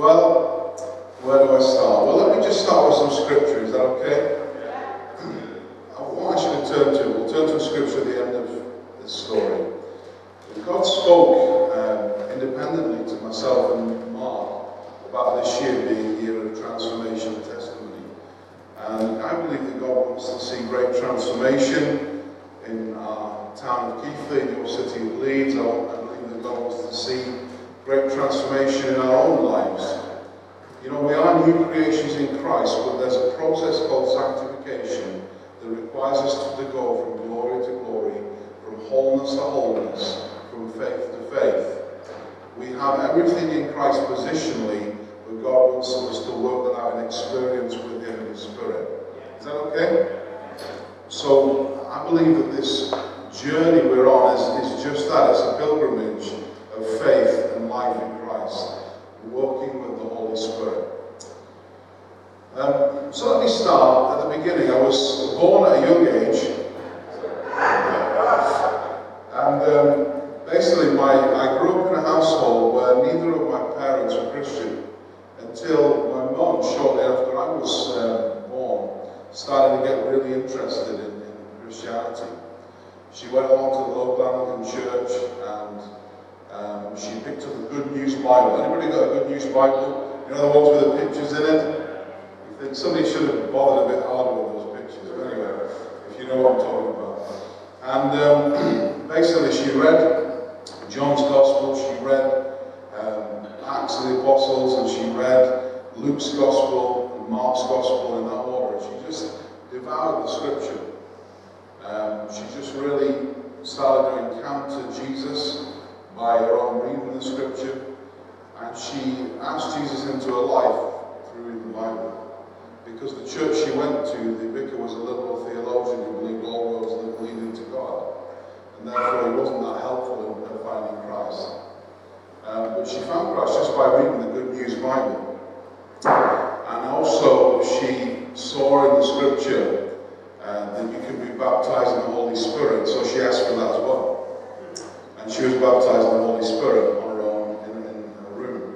Well, where do I start? Well, let me just start with some scripture. Is that okay? I want you to turn to, we'll turn to a scripture at the end of this story. God spoke um, independently to myself and Mark about this year being a year of transformation and testimony. And I believe that God wants to see great transformation in our town of Keighley, in your city of Leeds. I believe that God wants to see great transformation in our own lives. You know, we are new creations in Christ, but there's a process called sanctification that requires us to go from glory to glory, from wholeness to wholeness, from faith to faith. We have everything in Christ positionally, but God wants us to work that out in experience with Him in His Spirit. Is that okay? So I believe that this journey we're on is, It's a pilgrimage of faith and life in Christ, walking with the Holy Spirit. Um, so let me start at the beginning. I was born at a young age, and um, basically, my I grew up in a household where neither of my parents were Christian until my mom, shortly after I was uh, born, started to get really interested in, in Christianity. She went along to the local Anglican church and um, she picked up a Good News Bible. Anybody got a Good News Bible? You know the ones with the pictures in it? You think somebody should have bothered a bit harder with those pictures. But anyway, if you know what I'm talking about. And um, basically, she read John's Gospel, she read um, Acts of the Apostles, and she read Luke's Gospel and Mark's Gospel in that order. She just devoured the Scripture. Um, she just really started to encounter Jesus by her own reading the Scripture, and she asked Jesus into her life through the Bible. Because the church she went to, the vicar was a liberal theologian who believed all roads leading to God. And therefore he wasn't that helpful in her finding Christ. Um, but she found Christ just by reading the Good News Bible. And also she saw in the scripture uh, that you can be baptized in the Holy Spirit, so she asked for that as well. And she was baptized in the Holy Spirit on her own in, in her room.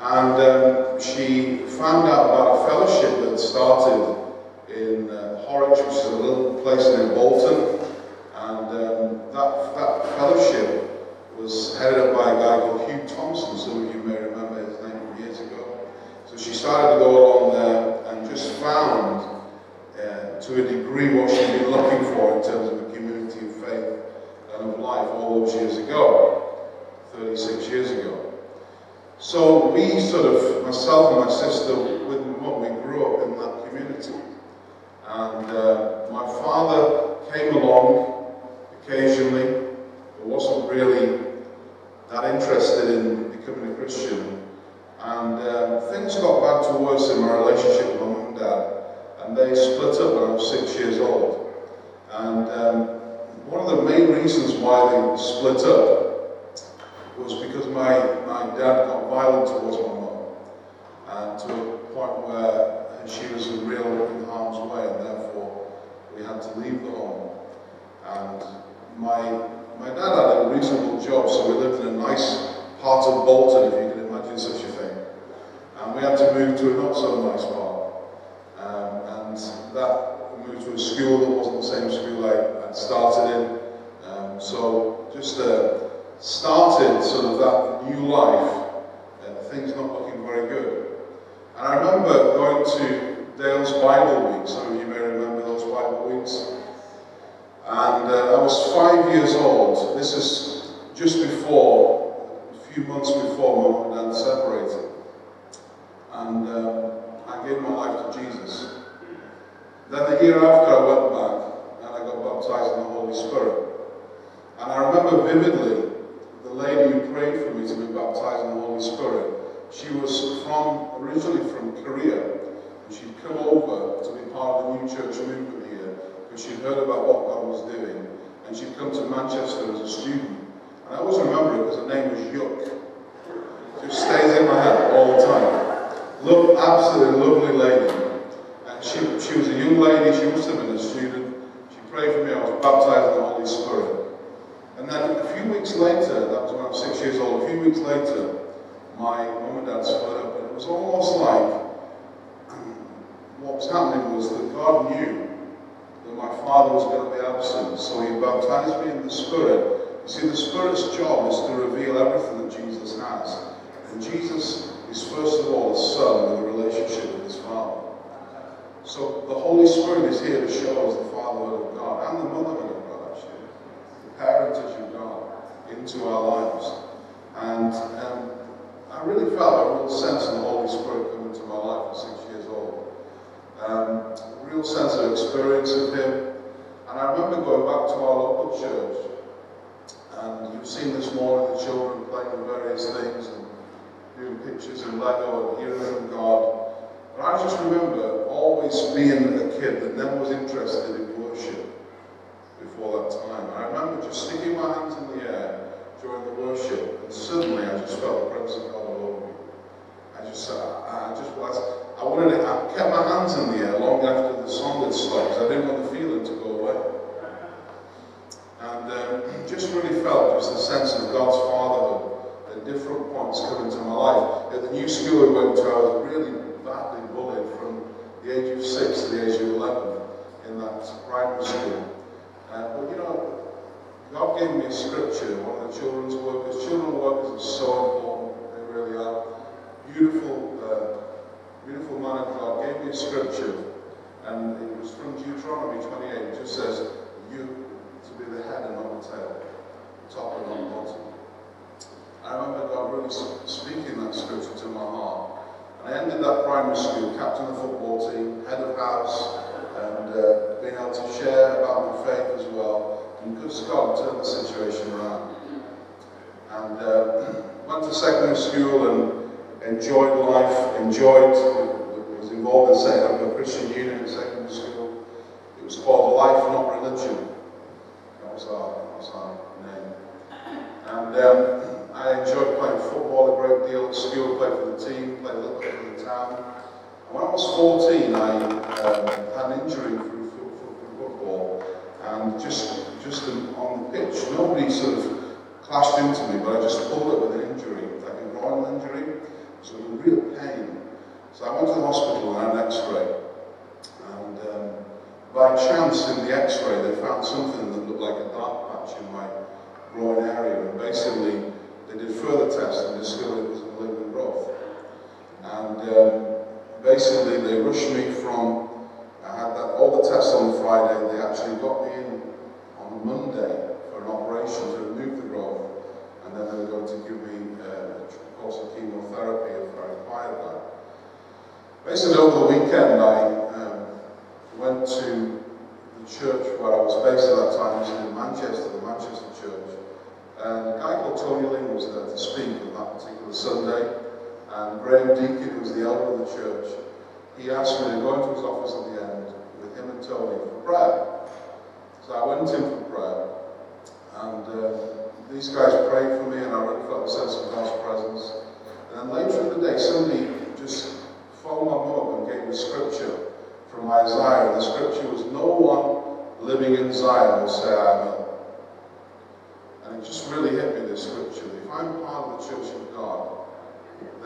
And um, she found out about a fellowship that started in uh, Horwich, which is a little place near Bolton. And um, that, that fellowship was headed up by a guy called Hugh Thompson. Some of you may remember his name from years ago. So she started to go along there and just found, uh, to a degree, what she'd been looking for in terms of a community of faith and of life all those years ago, 36 years ago. So we sort of, myself and my sister, with mum, we grew up in that community. And uh, my father came along occasionally, but wasn't really that interested in becoming a Christian. And um, things got bad to worse in my relationship with my mum and dad. And they split up when I was six years old. And um, one of the main reasons why they split up was because my, my dad got violent towards my mum. And to a point where she was in real in harm's way, and therefore we had to leave the home. And my, my dad had a reasonable job, so we lived in a nice part of Bolton, if you can imagine such a thing. And we had to move to a not so nice part. That moved to a school that wasn't the same school I had started in. Um, so just uh, started sort of that new life, uh, things not looking very good. And I remember going to Dales Bible Week. Some of you may remember those Bible weeks. And uh, I was five years old. This is just before, a few months before my mum and dad separated. And um, I gave my life to Jesus. Then the year after, I went back and I got baptized in the Holy Spirit. And I remember vividly the lady who prayed for me to be baptized in the Holy Spirit. She was from originally from Korea, and she'd come over to be part of the new church movement here because she'd heard about what God was doing, and she'd come to Manchester as a student. And I always remember it because her name was Yuk. Just stays in my head all the time. Look, absolutely lovely lady. She, she was a young lady, she must have been a student. She prayed for me, I was baptized in the Holy Spirit. And then a few weeks later, that was when I was six years old, a few weeks later, my mum and dad split up, and it was almost like um, what was happening was that God knew that my father was going to be absent, so he baptized me in the Spirit. You see, the Spirit's job is to reveal everything that Jesus has. And Jesus is first of all a son with a relationship with his Father. So the Holy Spirit is here to show us the fatherhood of God and the motherhood of God, actually, the parentage of God into our lives. And um, I really felt a real sense of the Holy Spirit come into my life at six years old. Um, a real sense of experience of Him. And I remember going back to our local church, and you've seen this morning the children playing various things and doing pictures and Lego and hearing God. I just remember always being a kid that never was interested in worship before that time. And I remember just sticking my hands in the air during the worship, and suddenly I just felt the presence of God all over me. I just, I, I just was, I wanted it, I kept my hands in the air long after the song had stopped, because I didn't want the feeling to go away. And um, just really felt just a sense of God's fatherhood at different points coming to my life. At the new school we went to, I was really badly bullied from the age of six to the age of 11 in that primary school. Uh, but you know, God gave me a scripture, one of the children's workers. Children workers are so important, they really are. Beautiful, uh, beautiful man of God gave me a scripture, and it was from Deuteronomy 28. It just says, You to be the head and not the tail, top and not bottom. I remember God really speaking that scripture to my heart. And I ended that primary school, captain of the football team, head of house, and uh, being able to share about my faith as well. And good God turned the situation around. And uh, went to secondary school and enjoyed life, enjoyed, was involved in setting up a Christian union in secondary school. It was called Life Not Religion. That was our, that was our name. And um, I enjoyed playing football a great deal at school, played for the team, played a little bit for the town. When I was 14, I um, had an injury through football. And just, just on the pitch, nobody sort of clashed into me, but I just pulled up with an injury, like a groin injury. So was real pain. So I went to the hospital and had an x-ray. And um, by chance in the x-ray, they found something that looked like a dark patch in my groin area. And basically, they did further tests and discovered it was a malignant growth. And um, basically, they rushed me from, I had that, all the tests on Friday, they actually got me in on Monday for an operation to remove the growth. And then they were going to give me uh, a course of chemotherapy if I required that. Basically, over the weekend, I um, went to the church where I was based at that time, which was in Manchester, the Manchester Church. And a guy called Tony Ling was there to speak on that particular Sunday. And Graham Deacon, who was the elder of the church, he asked me to go into his office at the end with him and Tony for prayer. So I went in for prayer. And uh, these guys prayed for me, and I really felt a sense of God's presence. And then later in the day, somebody just phoned my mum and gave me scripture from Isaiah. The scripture was, No one living in Zion will say, I. And it just really hit me, this scripture. If I'm part of the church of God,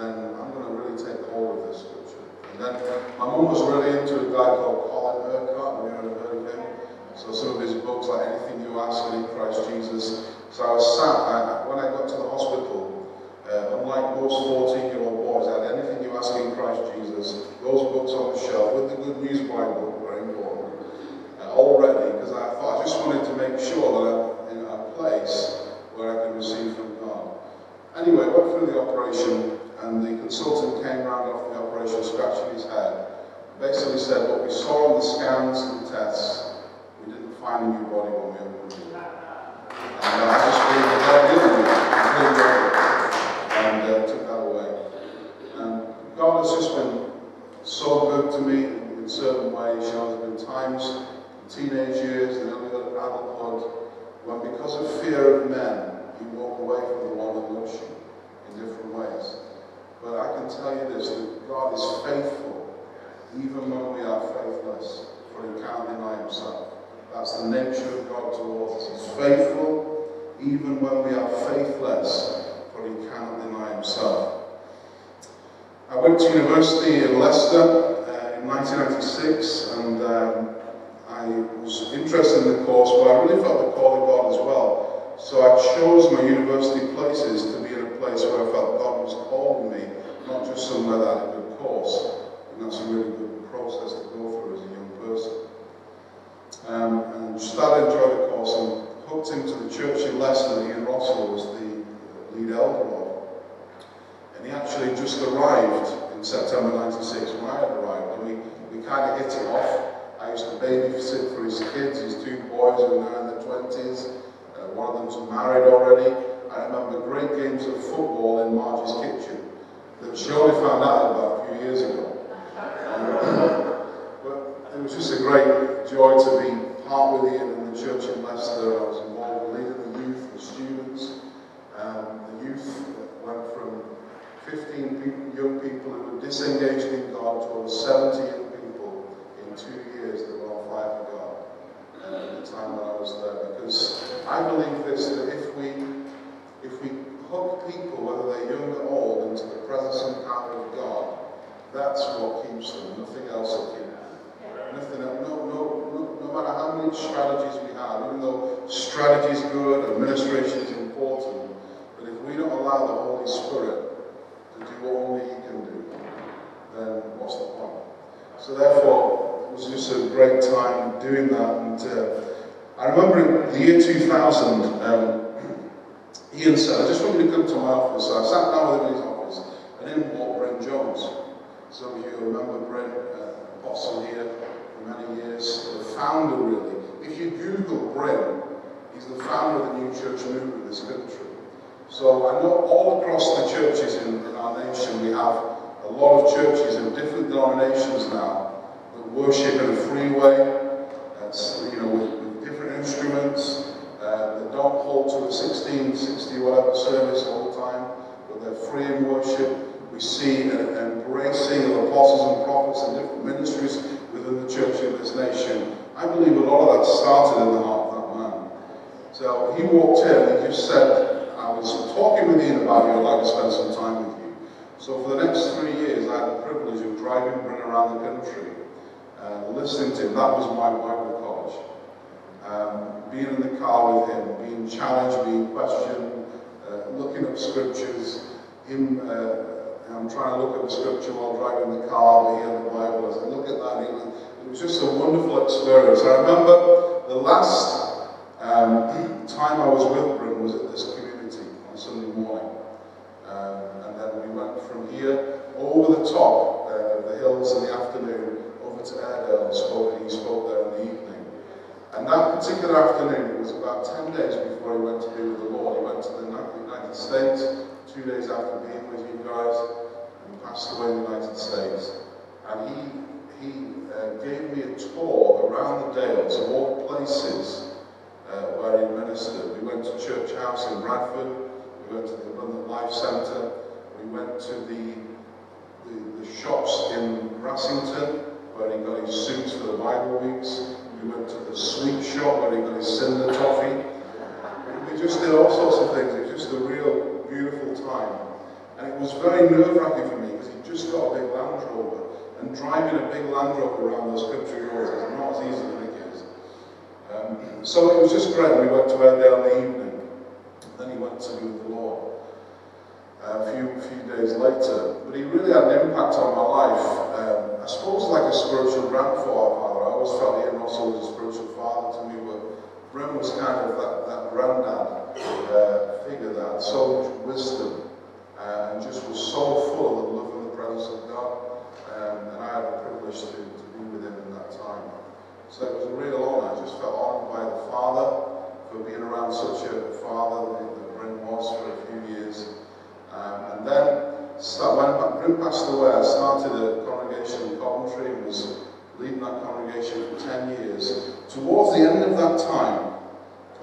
then I'm going to really take hold of this scripture. And then my mum was really into a guy called Colin Urquhart. Have you ever heard of him? So some of his books, like Anything You Ask in Christ Jesus. So I was sat, I, when I got to the hospital, uh, unlike most 14-year-old boys, I had Anything You Ask in Christ Jesus, those books on the shelf, with the Good News Bible, very important, uh, all ready, because I thought I just wanted to make sure that I'm in a place where I can receive from God. Anyway, went through the operation, and the consultant came round after the operation, scratching his head, basically said, what we saw on the scans and the tests, we didn't find a new body when we opened it. And I just feel that God it, completely and uh, took that away. And God has just been so good to me in certain ways. You know, there's been times, in teenage years, and early adulthood, when because of fear of men, you walk away from the one that loves you in different ways. But I can tell you this, that God is faithful, even when we are faithless, for he can't deny himself. That's the nature of God towards us. He's faithful, even when we are faithless, for he cannot deny himself. I went to university in Leicester uh, in 1996, and um, I was interested in the course, but I really felt the call of God as well. So I chose my university places to be in a place where I felt God was calling me not just somewhere that had a good course. And that's a really good process to go through as a young person. Um, and started enjoying the course and hooked into the church in Leicester that Ian Russell was the lead elder of. And he actually just arrived in September 96 when I had arrived. And we, we kind of hit it off. I used to babysit for his kids, his two boys who are now in their 20s. One of them's married already. I remember great games of football in Margie's kitchen that she only found out about a few years ago. but it was just a great joy to be part with Ian in the church in Leicester. I was involved in leading the youth, the students. Um, the youth went from 15 people, young people who were disengaged in God to over 70 young people in two years that were on fire for God at the time that I was there. Because I believe this, that if we, if we hook people, whether they're young or old, into the presence and power of God, that's what keeps them, nothing else will keep them. Nothing else, no, no, no, no matter how many strategies we have, even though strategy is good, administration is important, but if we don't allow the Holy Spirit to do only He can do, then what's the point? So therefore, was just a great time doing that. And uh, I remember in the year 2000, um, Ian said, I just want you to come to my office. So I sat down with him in his office, and in walked Bryn Jones. Some of you remember Bryn, uh, apostle here for many years, the founder really. If you Google Bryn, he's the founder of the New Church movement in this country. So I know all across the churches in, in our nation, we have a lot of churches of different denominations now worship in a free way, that's, you know, with, with different instruments, uh, they don't hold to a 16, 60 whatever service all the time, but they're free in worship. We see an embracing of apostles and prophets and different ministries within the church in this nation. I believe a lot of that started in the heart of that man. So he walked in and he just said, I was talking with Ian about you, I'd like to spend some time with you. So for the next three years, I had the privilege of driving Bryn around the country, uh, listening to him. That was my Bible college. Um, being in the car with him, being challenged, being questioned, uh, looking up scriptures, him, uh, I'm trying to look up scripture while driving the car, he had the Bible, I said, look at that, it was just a wonderful experience. I remember the last um, time I was with Bryn was at this community on Sunday morning. Um, and then we went from here over the top uh, of the hills in the afternoon over to Airedale and spoke, and he spoke there in the evening. And that particular afternoon, it was about 10 days before he went to be with the Lord. He went to the United States, days being with you guys, and away in the United States. And he, he uh, gave me a tour around the Dales of all places uh, where he ministered. We went to Church House in Bradford, we went to the Abundant Life Centre, we went to the, the, the shops in Brassington, where he got his suits for the Bible weeks. We went to the sweet shop where he got his cinder toffee. We just did all sorts of things. It was just a real beautiful time. And it was very nerve-wracking for me because he just got a big Land Rover. And driving a big Land Rover around those country roads is not as easy as it is. Um, so it was just great. We went to Airedale in the evening. Then he went to the Lord uh, a few, few days later. But he really had an impact on my life. Um, I suppose like a spiritual grandfather. I always felt Ian Russell was a spiritual father to me, but Bryn was kind of that, that granddad uh, figure that so much wisdom uh, and just was so full of the love and the presence of God. Um, and I had the privilege to, to be with him in that time. So it was a real honour. I just felt honoured by the Father for being around such a father that, the Bryn was for a few years. Um, and then start, when Bryn passed away, I started a congregation in Coventry and was leading that congregation for 10 years. Towards the end of that time,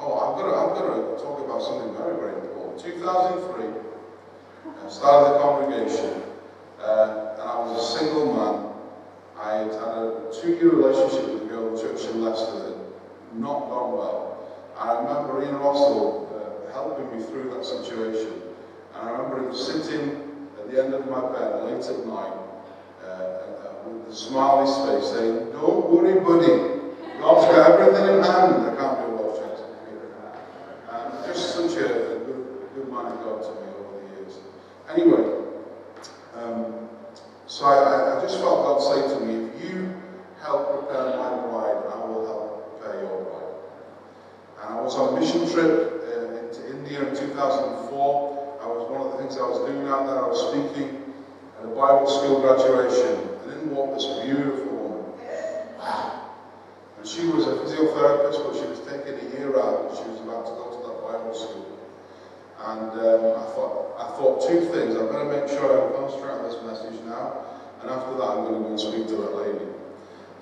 oh, I've got to, I've got to talk about something very, very important. 2003, I started the congregation, uh, and I was a single man. I had had a two-year relationship with a girl in church in Leicester that not gone well. I remember Ian Russell uh, helping me through that situation. And I remember him sitting at the end of my bed late at night uh, with a smiley face saying, Don't worry, buddy. God's got everything in hand. I can't do a Welsh accent. And just such a, a good, good man of God to me over the years. Anyway, um, so I, I just felt God say to me, if you help prepare my bride, I will help prepare your bride. And I was on a mission trip uh, into India in 2004. I was one of the things I was doing out there. I was speaking at a Bible school graduation, and in walked this beautiful woman. Wow. And she was a physiotherapist, but she was taking a year out, and she was about to go to that Bible school. And um, I thought, I thought two things. I better make sure I concentrate on this message now, and after that, I'm going to go and speak to that lady.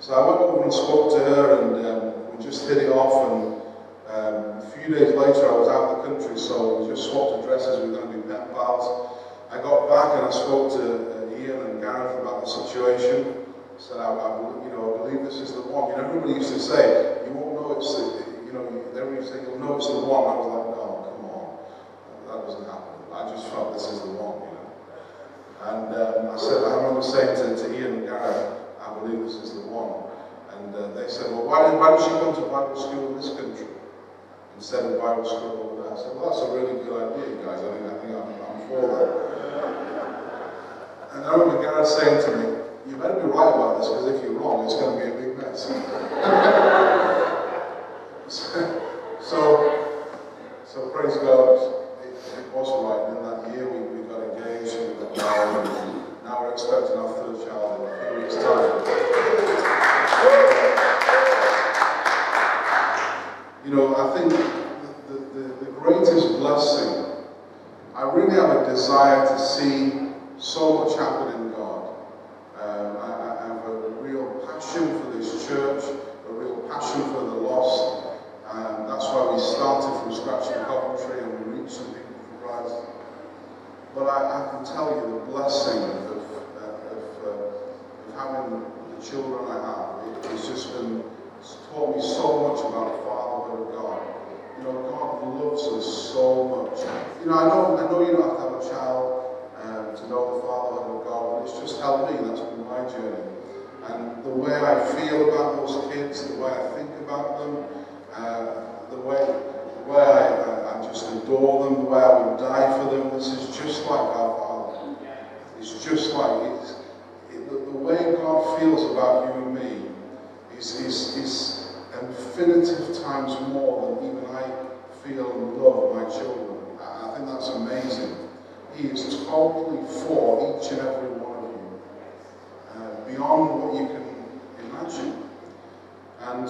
So I went over and spoke to her, and um, we just hit it off. And um, a few days later, I was out of the country, so we just swapped addresses. We are going to be pen pals. I got back and I spoke to uh, Ian and Gareth about the situation. Said, I, I, you know, I believe this is the one. You know, everybody used to say, you won't know it's the, you know, everybody used to say, you'll know it's the one. I was like, no, come on, that doesn't happen. I just felt this is the one. And um, I said, I remember saying to, to Ian Gareth, I believe this is the one. And uh, they said, well, why why did she come to Bible school in this country instead of Bible school over there? I said, well, that's a really good idea, guys. I think, I think I'm, I'm for that. And I remember Gareth saying to me, you better be right about this, because if you're wrong, it's going to be a big mess. so, so praise God, was right. In that year, we, we got engaged and we got married. And now we're expecting our third child in a few weeks' time. You know, I think the, the, the greatest blessing, I really have a desire to see so much happen in God. Um, I, I have a real passion for this church, a real passion for the lost. And that's why we started from scratch in Coventry and we reached some people for Christ. But I, I can tell you the blessing of, uh, of, uh, of having the children I have. It, it's just been, it's taught me so much about the fatherhood of God. You know, God loves us so much. You know, I know, I know you don't have to have a child um, to know the fatherhood of God, but it's just helped me. That's been my journey. And the way I feel about those kids, the way I think about them, uh, the way, the way I, I, I just adore them, the way I would die for them, this is just like our Father. It's just like it's, it, the, the way God feels about you and me is, is, is infinitive times more than even I feel and love my children. I, think that's amazing. He is totally for each and every one of you, uh, beyond what you can imagine. And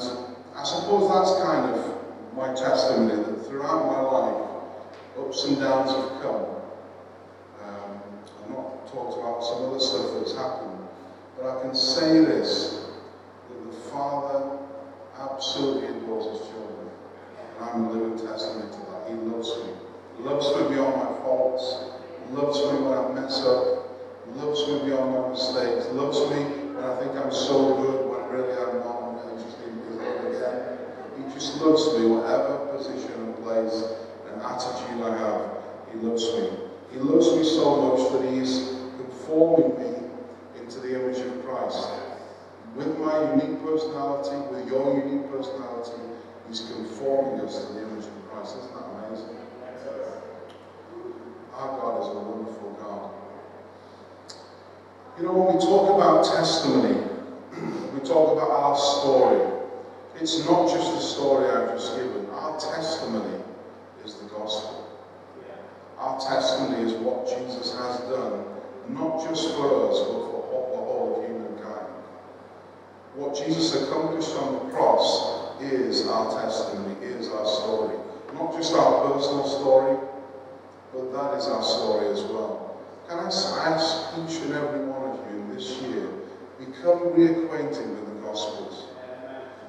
I suppose that's kind of my testimony that throughout my life, ups and downs have come. Um, I've not talked about some other stuff that's happened, but I can say this that the Father absolutely adores his children. And I'm a living testament to that. He loves me. Loves me beyond my faults. Loves me when I mess up. Loves me beyond my mistakes. Loves me when I think I'm so good when really I'm not. And I just again. He just loves me, whatever position and place and attitude I have. He loves me. He loves me so much that he conforming me into the image of Christ. With my unique personality, with your unique personality, he's conforming us to the image of Christ. Isn't that amazing? Our God is a wonderful God. You know, when we talk about testimony, we talk about our story. It's not just the story I've just given. Our testimony is the gospel. Our testimony is what Jesus has done, not just for us, but for the whole of humankind. What Jesus accomplished on the cross is our testimony, is our story. Not just our personal story, but that is our story as well. Can I ask each and every one of you this year, become reacquainted with the Gospels.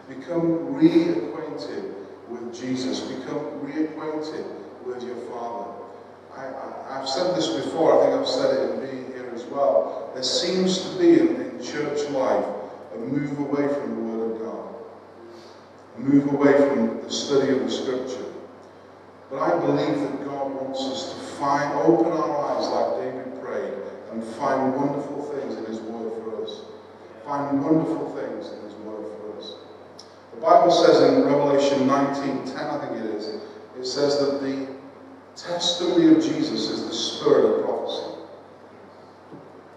Become reacquainted with Jesus. Become reacquainted with your Father. I, have said this before, I think I've said it in being here as well. There seems to be in, in church life a move away from the Word of God, move away from the study of the Scripture. But I believe that God wants us to find, open our eyes like David prayed, and find wonderful things in His Word for us. Find wonderful things in His Word for us. The Bible says in Revelation 19:10, I think it is, it says that the testimony of Jesus is the spirit of prophecy.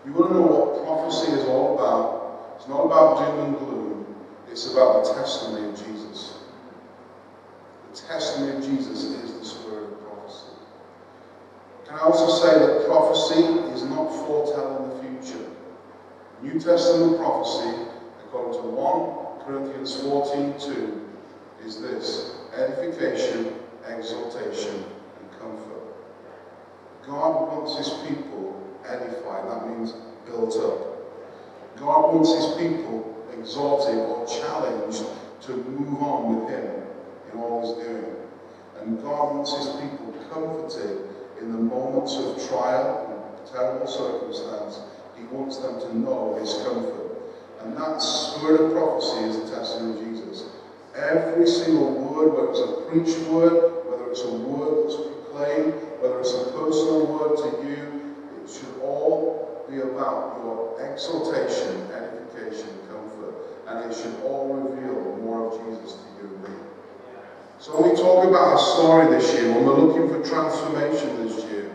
You want to know what prophecy is all about? It's not about doom and gloom. It's about the testimony of Jesus. The testimony of Jesus is the spirit of prophecy. Can I also say that prophecy is not foretelling the future? New Testament prophecy, according to 1 Corinthians 14 2, is this edification, exaltation, and comfort. God wants his people edified, that means built up. God wants his people exalted or challenged to move on with him in all he's doing. And God wants his people comforted in the moments of trial and terrible circumstance. He wants them to know his comfort. And that spirit of prophecy is the testimony of Jesus. Every single word, whether it's a preached word, whether it's a word that's proclaimed, whether it's a personal word to you, it should all be about your exaltation, edification, and it should all reveal more of Jesus to you and me. So when we talk about our story this year, when we're looking for transformation this year,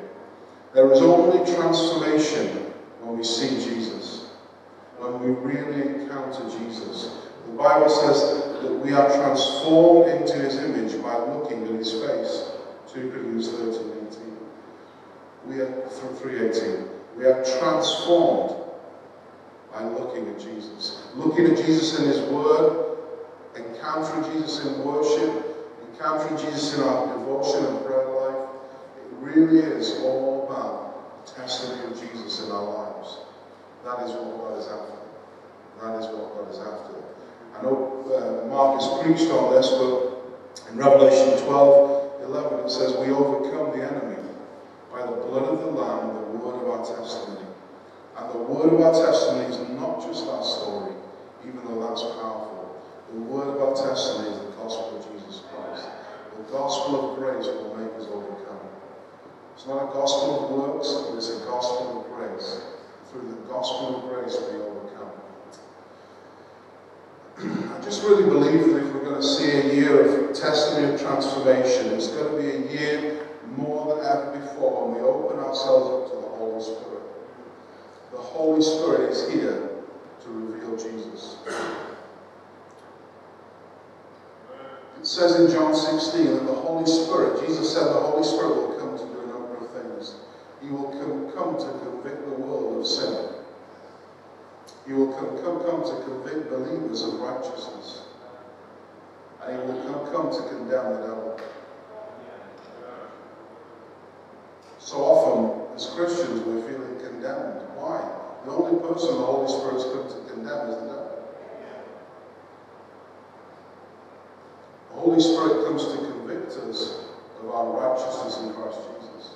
there is only transformation when we see Jesus, when we really encounter Jesus. The Bible says that we are transformed into his image by looking at his face. 2 Corinthians 13, 18. We are, from 318, we are transformed by looking at Jesus. Looking at Jesus in his word, encountering Jesus in worship, encountering Jesus in our devotion and prayer life. It really is all about the testimony of Jesus in our lives. That is what God is after. That is what God is after. I know uh, Mark has preached on this, but in Revelation 12, 11, it says, We overcome the enemy by the blood of the Lamb and the word of our testimony. And the word of our testimony is not just our story, even though that's powerful. The word of our testimony is the gospel of Jesus Christ. The gospel of grace will make us overcome. It's not a gospel of works, but it's a gospel of grace. Through the gospel of grace we overcome. I just really believe that if we're going to see a year of testimony of transformation, it's going to be a year more than ever before when we open ourselves up to the Holy Spirit. The Holy Spirit is here to reveal Jesus. It says in John 16 that the Holy Spirit, Jesus said the Holy Spirit will come to do a number of things. He will come, come to convict the world of sin. He will come, come, come to convict believers of righteousness. And he will come, come to condemn the devil. So often, as Christians, we're feeling condemned. The only person the Holy Spirit's come to condemn is the devil. The Holy Spirit comes to convict us of our righteousness in Christ Jesus.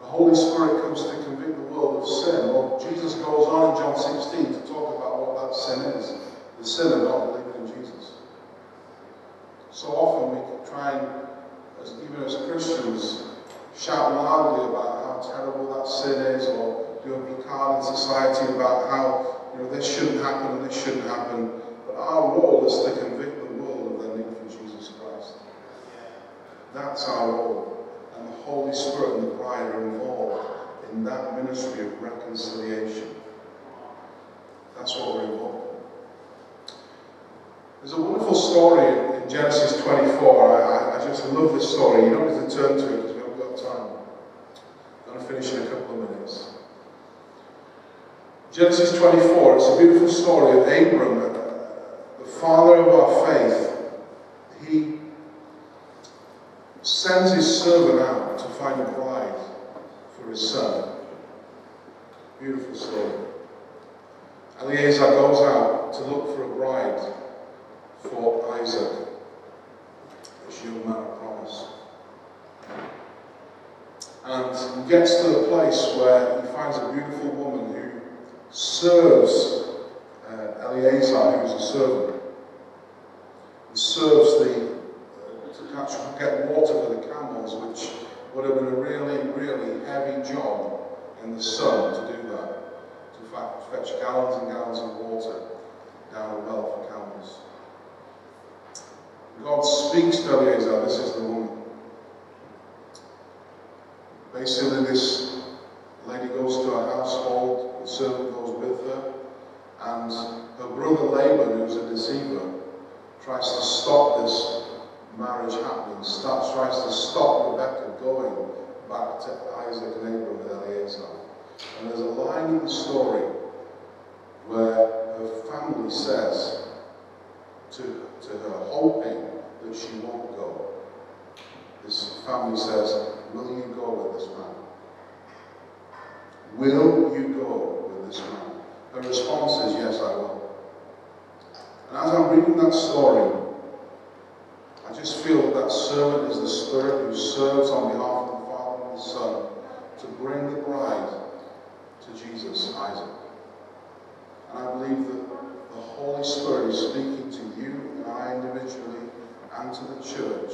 The Holy Spirit comes to convict the world of sin. Well, Jesus goes on in John 16 to talk about what that sin is. The sin of not believing in Jesus. So often we try and, as, even as Christians, shout loudly about how terrible that sin is, or do a placard in society about how you know this shouldn't happen and this shouldn't happen. But our role is to convict the world of their need for Jesus Christ. That's our role and the Holy Spirit and the bride are involved in that ministry of reconciliation. That's what we're involved in. There's a wonderful story in, Genesis 24. I, I, just love this story. You don't need to turn to it because we haven't got time. I'm going to finish in a couple of minutes. Genesis 24, it's a beautiful story of Abram, the father of our faith. He sends his servant out to find a bride for his son. Beautiful story. Eliezer goes out to look for a bride for Isaac, this young man of promise. And he gets to the place where he finds a beautiful woman serves uh, Eliezer, who's a servant, and serves the uh, to catch, get water for the camels, which would have been a really, really heavy job in the sun to do that, to fetch gallons and gallons of water down a well for camels. God speaks to Eliezer, this is the woman. Basically, this lady goes to her household, the servant goes with her, and her brother Laban, who's a deceiver, tries to stop this marriage happening, starts, tries to stop Rebecca going back to Isaac and Abraham with Eliezer. And there's a line in the story where her family says to, to her, hoping that she won't go. This family says, Will you go with this man? Will you go with this man? Her response is, Yes, I will. And as I'm reading that story, I just feel that that servant is the Spirit who serves on behalf of the Father and the Son to bring the bride to Jesus, Isaac. And I believe that the Holy Spirit is speaking to you and I individually and to the church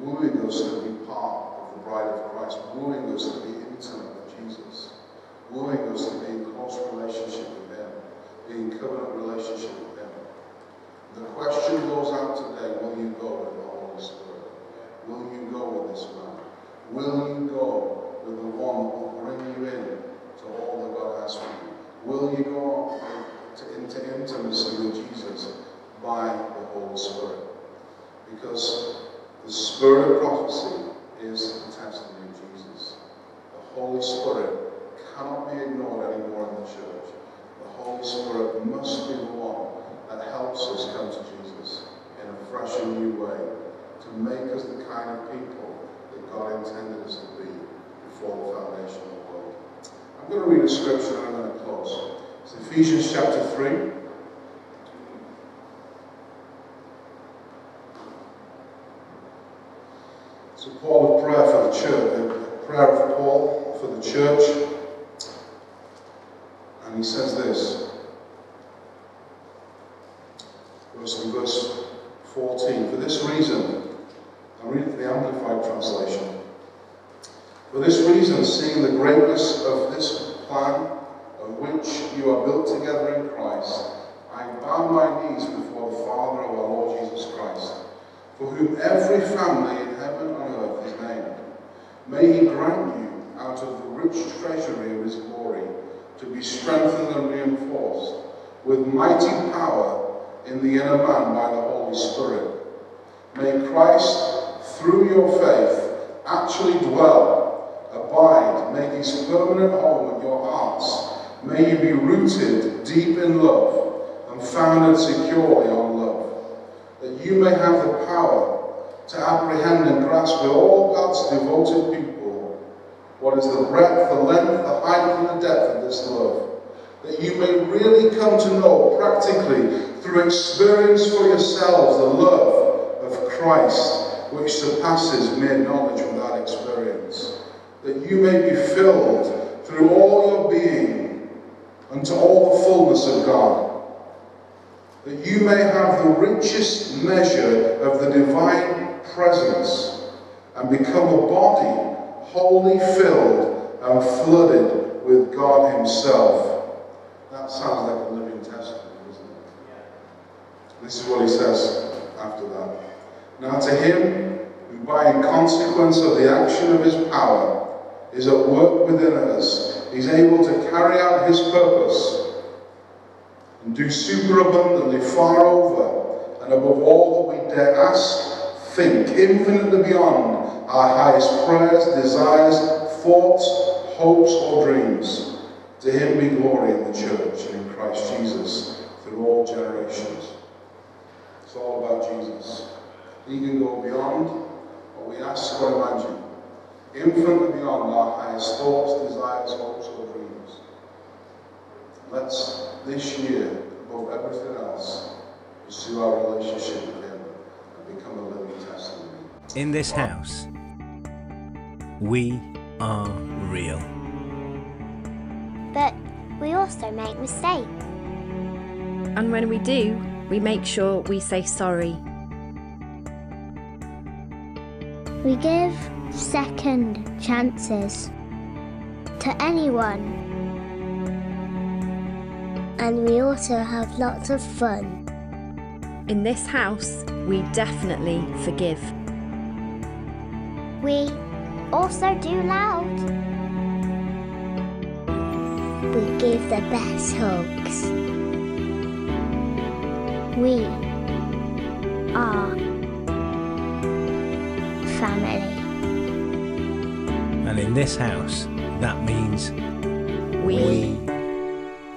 wooing us to be part of the bride of Christ, wooing us to be intimate with Jesus, wooing us to be in close relationship with Him, be in covenant relationship with Him. The question goes out today, will you go with the Holy Spirit? Will you go with this man? Will you go with the one that will bring you in to all that God has for you? Will you go to, into intimacy with Jesus by the Holy Spirit? Because the spirit of prophecy is the testimony of Jesus. The Holy Spirit cannot be ignored anymore in the church. The Holy Spirit must be the one that helps us come to Jesus in a fresh and new way to make us the kind of people that God intended us to be before the foundation of the world. I'm going to read a scripture and I'm going to close. It's Ephesians chapter 3. It's a call of prayer for the church, a prayer of Paul for the church. And he says this, verse in verse 14. For this reason, I read the Amplified Translation. For this reason, seeing the greatness of this plan, of which you are built together in Christ, I bow my knees before the Father of our Lord Jesus Christ, for whom every family in heaven and earth is named. May he grant you, out of the rich treasury of his glory, to be strengthened and reinforced with mighty power in the inner man by the Holy Spirit. May Christ, through your faith, actually dwell, abide, make his permanent home in your hearts. May you be rooted deep in love and founded securely on love, that you may have the power to apprehend and grasp with all God's devoted people what is the breadth, the length, the height, and the depth of this love, that you may really come to know practically through experience for yourselves the love of Christ, which surpasses mere knowledge without experience, that you may be filled through all your being unto all the fullness of God, that you may have the richest measure of the divine presence and become a body wholly filled and flooded with God Himself. That sounds like a living testimony, doesn't it? This is what he says after that. Now to him who by consequence of the action of his power is at work within us, he's able to carry out his purpose and do superabundantly far over and above all that we dare ask, think, infinitely beyond our highest prayers, desires, thoughts, hopes, or dreams. To him be glory in the church and in Christ Jesus through all generations. It's all about Jesus. He can go beyond what we ask or imagine, infinitely beyond our highest thoughts, desires, hopes, or dreams. Let's, this year, above everything else, pursue our relationship with Him and become a living testimony. In this house, we are real. But we also make mistakes. And when we do, we make sure we say sorry. We give second chances to anyone. And we also have lots of fun. In this house, we definitely forgive. We also do loud. We give the best hugs. We are family. And in this house, that means We, we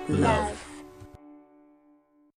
love. Love.